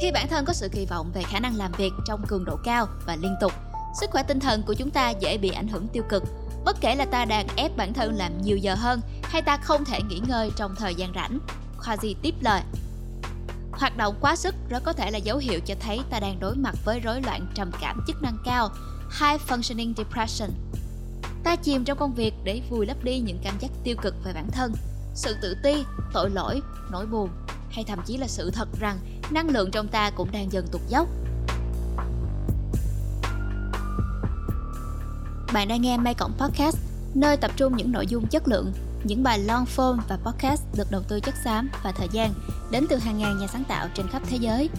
Khi bản thân có sự kỳ vọng về khả năng làm việc trong cường độ cao và liên tục, sức khỏe tinh thần của chúng ta dễ bị ảnh hưởng tiêu cực. Bất kể là ta đang ép bản thân làm nhiều giờ hơn hay ta không thể nghỉ ngơi trong thời gian rảnh. Quasi tiếp lời. Hoạt động quá sức rất có thể là dấu hiệu cho thấy ta đang đối mặt với rối loạn trầm cảm chức năng cao, High Functioning Depression. Ta chìm trong công việc để vùi lấp đi những cảm giác tiêu cực về bản thân, sự tự ti, tội lỗi, nỗi buồn hay thậm chí là sự thật rằng năng lượng trong ta cũng đang dần tụt dốc. Bạn đang nghe Mai Cộng Podcast, nơi tập trung những nội dung chất lượng, những bài long form và podcast được đầu tư chất xám và thời gian đến từ hàng ngàn nhà sáng tạo trên khắp thế giới.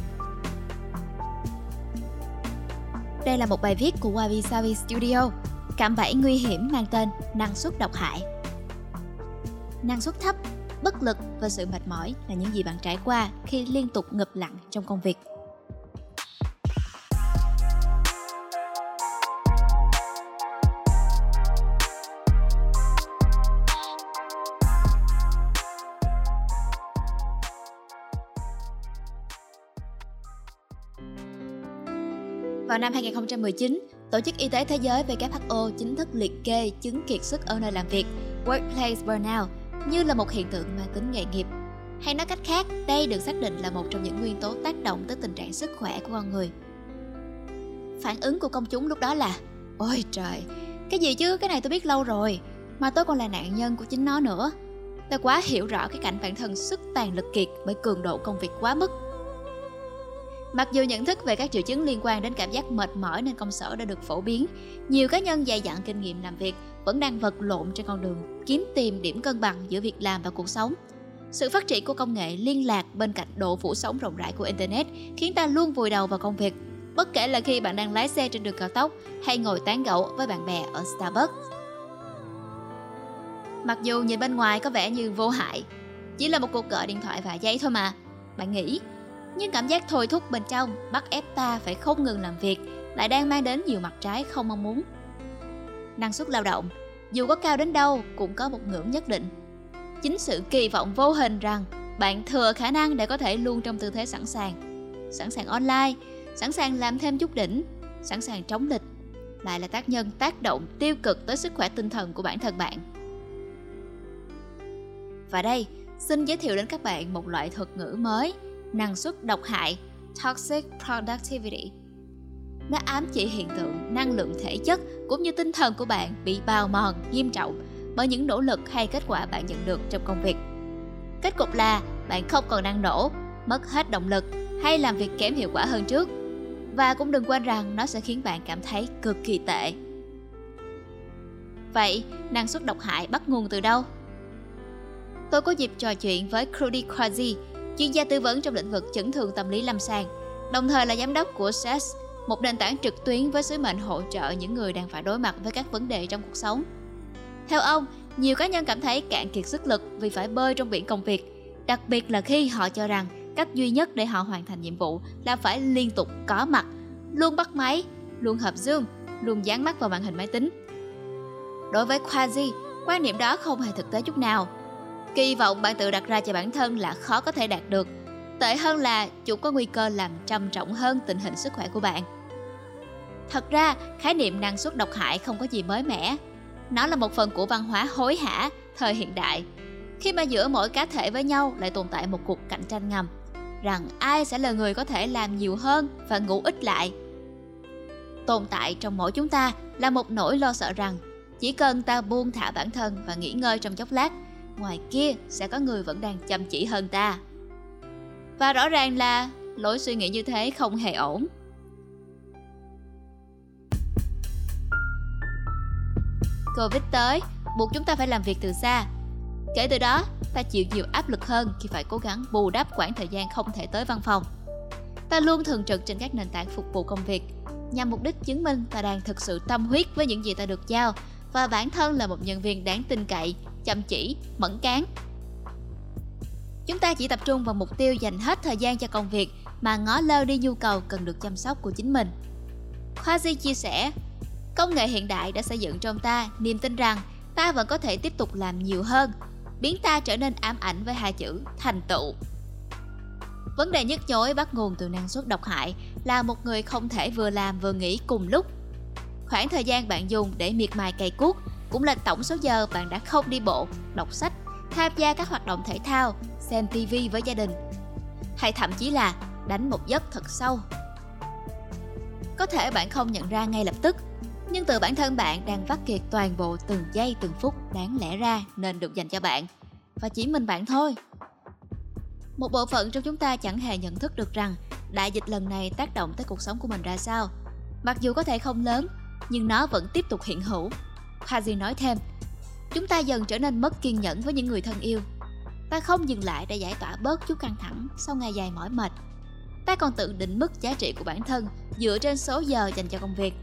Đây là một bài viết của Wabi Sabi Studio, cạm bẫy nguy hiểm mang tên năng suất độc hại. Năng suất thấp bất lực và sự mệt mỏi là những gì bạn trải qua khi liên tục ngập lặng trong công việc. Vào năm 2019, Tổ chức Y tế Thế giới WHO chính thức liệt kê chứng kiệt sức ở nơi làm việc Workplace Burnout như là một hiện tượng mang tính nghề nghiệp. Hay nói cách khác, đây được xác định là một trong những nguyên tố tác động tới tình trạng sức khỏe của con người. Phản ứng của công chúng lúc đó là Ôi trời, cái gì chứ, cái này tôi biết lâu rồi Mà tôi còn là nạn nhân của chính nó nữa Tôi quá hiểu rõ cái cảnh bản thân sức tàn lực kiệt bởi cường độ công việc quá mức Mặc dù nhận thức về các triệu chứng liên quan đến cảm giác mệt mỏi nên công sở đã được phổ biến, nhiều cá nhân dày dặn kinh nghiệm làm việc vẫn đang vật lộn trên con đường kiếm tìm điểm cân bằng giữa việc làm và cuộc sống. Sự phát triển của công nghệ liên lạc bên cạnh độ phủ sóng rộng rãi của Internet khiến ta luôn vùi đầu vào công việc, bất kể là khi bạn đang lái xe trên đường cao tốc hay ngồi tán gẫu với bạn bè ở Starbucks. Mặc dù nhìn bên ngoài có vẻ như vô hại, chỉ là một cuộc gọi điện thoại vài giây thôi mà, bạn nghĩ nhưng cảm giác thôi thúc bên trong bắt ép ta phải không ngừng làm việc lại đang mang đến nhiều mặt trái không mong muốn. Năng suất lao động, dù có cao đến đâu cũng có một ngưỡng nhất định. Chính sự kỳ vọng vô hình rằng bạn thừa khả năng để có thể luôn trong tư thế sẵn sàng. Sẵn sàng online, sẵn sàng làm thêm chút đỉnh, sẵn sàng chống lịch lại là tác nhân tác động tiêu cực tới sức khỏe tinh thần của bản thân bạn. Và đây, xin giới thiệu đến các bạn một loại thuật ngữ mới – năng suất độc hại, toxic productivity. Nó ám chỉ hiện tượng năng lượng thể chất cũng như tinh thần của bạn bị bào mòn, nghiêm trọng bởi những nỗ lực hay kết quả bạn nhận được trong công việc. Kết cục là bạn không còn năng nổ, mất hết động lực hay làm việc kém hiệu quả hơn trước. Và cũng đừng quên rằng nó sẽ khiến bạn cảm thấy cực kỳ tệ. Vậy, năng suất độc hại bắt nguồn từ đâu? Tôi có dịp trò chuyện với Crudy Quasi chuyên gia tư vấn trong lĩnh vực chấn thương tâm lý lâm sàng, đồng thời là giám đốc của SES, một nền tảng trực tuyến với sứ mệnh hỗ trợ những người đang phải đối mặt với các vấn đề trong cuộc sống. Theo ông, nhiều cá nhân cảm thấy cạn kiệt sức lực vì phải bơi trong biển công việc, đặc biệt là khi họ cho rằng cách duy nhất để họ hoàn thành nhiệm vụ là phải liên tục có mặt, luôn bắt máy, luôn hợp Zoom, luôn dán mắt vào màn hình máy tính. Đối với Quasi, quan niệm đó không hề thực tế chút nào Kỳ vọng bạn tự đặt ra cho bản thân là khó có thể đạt được. Tệ hơn là chúng có nguy cơ làm trầm trọng hơn tình hình sức khỏe của bạn. Thật ra, khái niệm năng suất độc hại không có gì mới mẻ. Nó là một phần của văn hóa hối hả, thời hiện đại. Khi mà giữa mỗi cá thể với nhau lại tồn tại một cuộc cạnh tranh ngầm, rằng ai sẽ là người có thể làm nhiều hơn và ngủ ít lại. Tồn tại trong mỗi chúng ta là một nỗi lo sợ rằng chỉ cần ta buông thả bản thân và nghỉ ngơi trong chốc lát ngoài kia, sẽ có người vẫn đang chăm chỉ hơn ta. Và rõ ràng là, lối suy nghĩ như thế không hề ổn. Covid tới, buộc chúng ta phải làm việc từ xa. Kể từ đó, ta chịu nhiều áp lực hơn khi phải cố gắng bù đắp khoảng thời gian không thể tới văn phòng. Ta luôn thường trực trên các nền tảng phục vụ công việc. Nhằm mục đích chứng minh ta đang thực sự tâm huyết với những gì ta được giao, và bản thân là một nhân viên đáng tin cậy chăm chỉ, mẫn cán. Chúng ta chỉ tập trung vào mục tiêu dành hết thời gian cho công việc mà ngó lơ đi nhu cầu cần được chăm sóc của chính mình. Quasi chia sẻ, công nghệ hiện đại đã xây dựng trong ta niềm tin rằng ta vẫn có thể tiếp tục làm nhiều hơn, biến ta trở nên ám ảnh với hai chữ thành tựu. Vấn đề nhức nhối bắt nguồn từ năng suất độc hại là một người không thể vừa làm vừa nghĩ cùng lúc. Khoảng thời gian bạn dùng để miệt mài cày cuốc cũng là tổng số giờ bạn đã không đi bộ, đọc sách, tham gia các hoạt động thể thao, xem TV với gia đình, hay thậm chí là đánh một giấc thật sâu. Có thể bạn không nhận ra ngay lập tức, nhưng từ bản thân bạn đang vắt kiệt toàn bộ từng giây từng phút đáng lẽ ra nên được dành cho bạn và chỉ mình bạn thôi. Một bộ phận trong chúng ta chẳng hề nhận thức được rằng đại dịch lần này tác động tới cuộc sống của mình ra sao. Mặc dù có thể không lớn, nhưng nó vẫn tiếp tục hiện hữu. Haji nói thêm, chúng ta dần trở nên mất kiên nhẫn với những người thân yêu. Ta không dừng lại để giải tỏa bớt chút căng thẳng sau ngày dài mỏi mệt. Ta còn tự định mức giá trị của bản thân dựa trên số giờ dành cho công việc.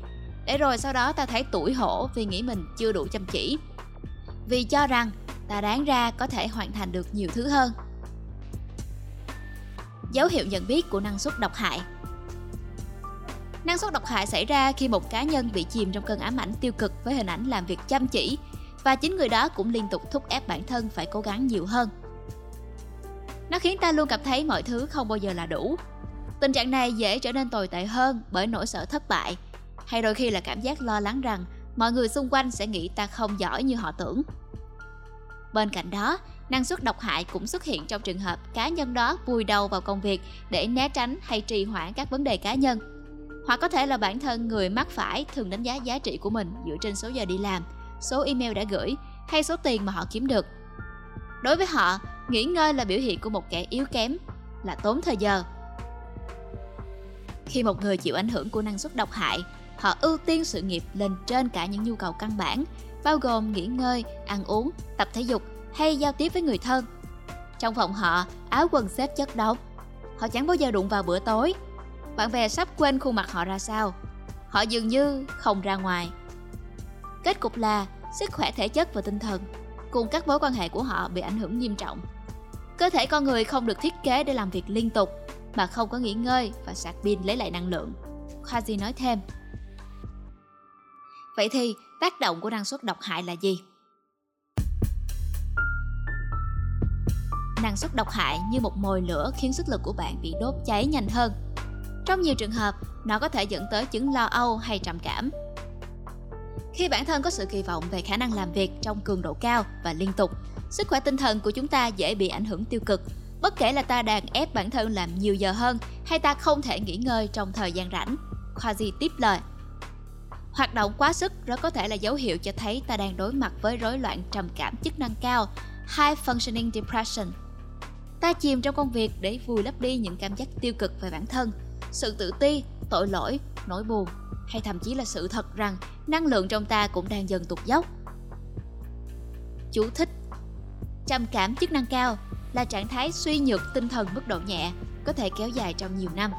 Để rồi sau đó ta thấy tủi hổ vì nghĩ mình chưa đủ chăm chỉ. Vì cho rằng ta đáng ra có thể hoàn thành được nhiều thứ hơn dấu hiệu nhận biết của năng suất độc hại năng suất độc hại xảy ra khi một cá nhân bị chìm trong cơn ám ảnh tiêu cực với hình ảnh làm việc chăm chỉ, và chính người đó cũng liên tục thúc ép bản thân phải cố gắng nhiều hơn. Nó khiến ta luôn cảm thấy mọi thứ không bao giờ là đủ. Tình trạng này dễ trở nên tồi tệ hơn bởi nỗi sợ thất bại, hay đôi khi là cảm giác lo lắng rằng mọi người xung quanh sẽ nghĩ ta không giỏi như họ tưởng. Bên cạnh đó, năng suất độc hại cũng xuất hiện trong trường hợp cá nhân đó vùi đầu vào công việc để né tránh hay trì hoãn các vấn đề cá nhân hoặc có thể là bản thân người mắc phải thường đánh giá giá trị của mình dựa trên số giờ đi làm số email đã gửi hay số tiền mà họ kiếm được đối với họ nghỉ ngơi là biểu hiện của một kẻ yếu kém là tốn thời giờ khi một người chịu ảnh hưởng của năng suất độc hại họ ưu tiên sự nghiệp lên trên cả những nhu cầu căn bản bao gồm nghỉ ngơi ăn uống tập thể dục hay giao tiếp với người thân. Trong phòng họ, áo quần xếp chất đống. Họ chẳng bao giờ đụng vào bữa tối. Bạn bè sắp quên khuôn mặt họ ra sao. Họ dường như không ra ngoài. Kết cục là sức khỏe thể chất và tinh thần cùng các mối quan hệ của họ bị ảnh hưởng nghiêm trọng. Cơ thể con người không được thiết kế để làm việc liên tục mà không có nghỉ ngơi và sạc pin lấy lại năng lượng. Quasi nói thêm. Vậy thì tác động của năng suất độc hại là gì? năng suất độc hại như một mồi lửa khiến sức lực của bạn bị đốt cháy nhanh hơn. Trong nhiều trường hợp, nó có thể dẫn tới chứng lo âu hay trầm cảm. Khi bản thân có sự kỳ vọng về khả năng làm việc trong cường độ cao và liên tục, sức khỏe tinh thần của chúng ta dễ bị ảnh hưởng tiêu cực. Bất kể là ta đang ép bản thân làm nhiều giờ hơn hay ta không thể nghỉ ngơi trong thời gian rảnh. Quasi tiếp lời. Hoạt động quá sức rất có thể là dấu hiệu cho thấy ta đang đối mặt với rối loạn trầm cảm chức năng cao, High Functioning Depression ta chìm trong công việc để vùi lấp đi những cảm giác tiêu cực về bản thân sự tự ti, tội lỗi, nỗi buồn, hay thậm chí là sự thật rằng năng lượng trong ta cũng đang dần tụt dốc. Chú thích. Trầm cảm chức năng cao là trạng thái suy nhược tinh thần mức độ nhẹ, có thể kéo dài trong nhiều năm.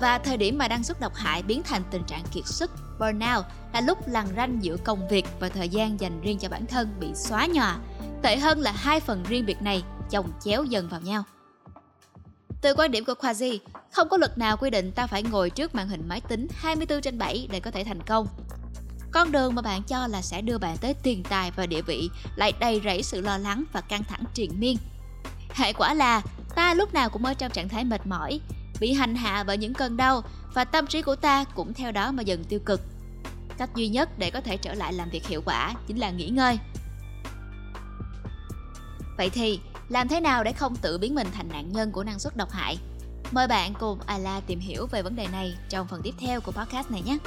Và thời điểm mà năng suất độc hại biến thành tình trạng kiệt sức, burnout là lúc lằn ranh giữa công việc và thời gian dành riêng cho bản thân bị xóa nhòa. Tệ hơn là hai phần riêng biệt này chồng chéo dần vào nhau. Từ quan điểm của Quasi, không có luật nào quy định ta phải ngồi trước màn hình máy tính 24 trên 7 để có thể thành công. Con đường mà bạn cho là sẽ đưa bạn tới tiền tài và địa vị lại đầy rẫy sự lo lắng và căng thẳng triền miên. Hệ quả là ta lúc nào cũng ở trong trạng thái mệt mỏi, bị hành hạ bởi những cơn đau và tâm trí của ta cũng theo đó mà dần tiêu cực. Cách duy nhất để có thể trở lại làm việc hiệu quả chính là nghỉ ngơi. Vậy thì, làm thế nào để không tự biến mình thành nạn nhân của năng suất độc hại? Mời bạn cùng Ala tìm hiểu về vấn đề này trong phần tiếp theo của podcast này nhé.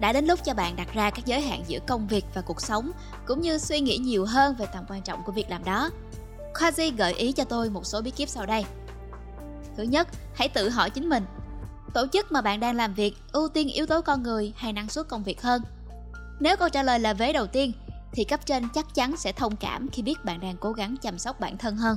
Đã đến lúc cho bạn đặt ra các giới hạn giữa công việc và cuộc sống, cũng như suy nghĩ nhiều hơn về tầm quan trọng của việc làm đó. Quasi gợi ý cho tôi một số bí kíp sau đây. Thứ nhất, hãy tự hỏi chính mình, tổ chức mà bạn đang làm việc ưu tiên yếu tố con người hay năng suất công việc hơn? Nếu câu trả lời là vế đầu tiên, thì cấp trên chắc chắn sẽ thông cảm khi biết bạn đang cố gắng chăm sóc bản thân hơn.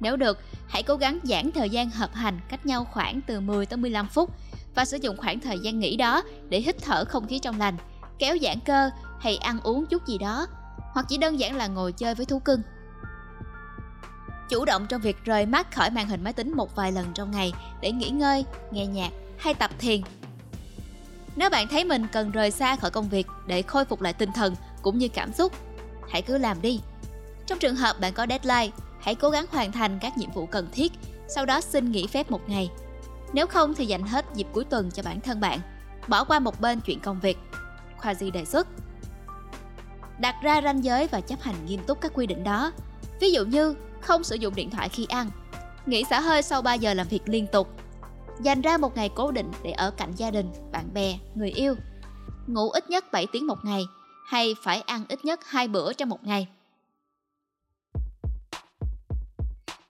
Nếu được, hãy cố gắng giãn thời gian hợp hành cách nhau khoảng từ 10 tới 15 phút và sử dụng khoảng thời gian nghỉ đó để hít thở không khí trong lành, kéo giãn cơ hay ăn uống chút gì đó, hoặc chỉ đơn giản là ngồi chơi với thú cưng. Chủ động trong việc rời mắt khỏi màn hình máy tính một vài lần trong ngày để nghỉ ngơi, nghe nhạc hay tập thiền. Nếu bạn thấy mình cần rời xa khỏi công việc để khôi phục lại tinh thần cũng như cảm xúc hãy cứ làm đi Trong trường hợp bạn có deadline, hãy cố gắng hoàn thành các nhiệm vụ cần thiết, sau đó xin nghỉ phép một ngày. Nếu không thì dành hết dịp cuối tuần cho bản thân bạn, bỏ qua một bên chuyện công việc. Khoa Di đề xuất. Đặt ra ranh giới và chấp hành nghiêm túc các quy định đó. Ví dụ như không sử dụng điện thoại khi ăn, nghỉ xả hơi sau 3 giờ làm việc liên tục, dành ra một ngày cố định để ở cạnh gia đình, bạn bè, người yêu, ngủ ít nhất 7 tiếng một ngày hay phải ăn ít nhất 2 bữa trong một ngày.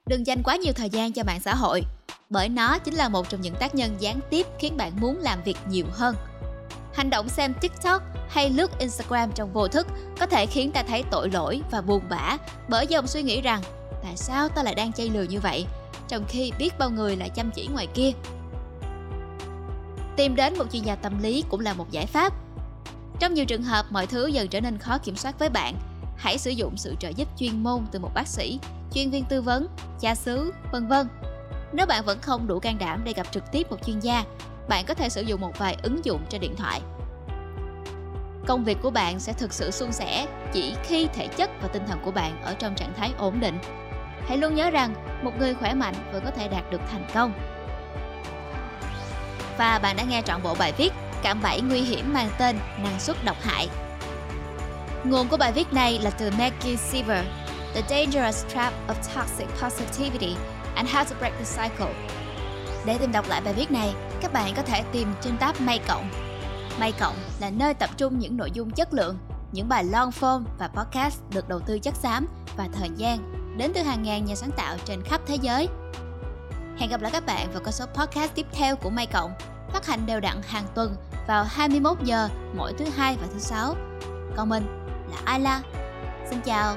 Đừng dành quá nhiều thời gian cho mạng xã hội, bởi nó chính là một trong những tác nhân gián tiếp khiến bạn muốn làm việc nhiều hơn. Hành động xem TikTok hay lướt Instagram trong vô thức có thể khiến ta thấy tội lỗi và buồn bã bởi dòng suy nghĩ rằng tại sao ta lại đang chay lừa như vậy trong khi biết bao người lại chăm chỉ ngoài kia. Tìm đến một chuyên gia tâm lý cũng là một giải pháp. Trong nhiều trường hợp mọi thứ dần trở nên khó kiểm soát với bạn, hãy sử dụng sự trợ giúp chuyên môn từ một bác sĩ, chuyên viên tư vấn, cha xứ, vân vân. Nếu bạn vẫn không đủ can đảm để gặp trực tiếp một chuyên gia, bạn có thể sử dụng một vài ứng dụng trên điện thoại. Công việc của bạn sẽ thực sự suôn sẻ chỉ khi thể chất và tinh thần của bạn ở trong trạng thái ổn định. Hãy luôn nhớ rằng một người khỏe mạnh vẫn có thể đạt được thành công. Và bạn đã nghe trọn bộ bài viết Cạm bẫy nguy hiểm mang tên Năng suất độc hại. Nguồn của bài viết này là từ Maggie Siever, The Dangerous Trap of Toxic Positivity and How to Break the Cycle. Để tìm đọc lại bài viết này, các bạn có thể tìm trên tab May Cộng. May Cộng là nơi tập trung những nội dung chất lượng, những bài long form và podcast được đầu tư chất xám và thời gian đến từ hàng ngàn nhà sáng tạo trên khắp thế giới. Hẹn gặp lại các bạn vào các số podcast tiếp theo của May Cộng, phát hành đều đặn hàng tuần vào 21 giờ, mỗi thứ hai và thứ sáu. Còn mình là Ayla. Xin chào.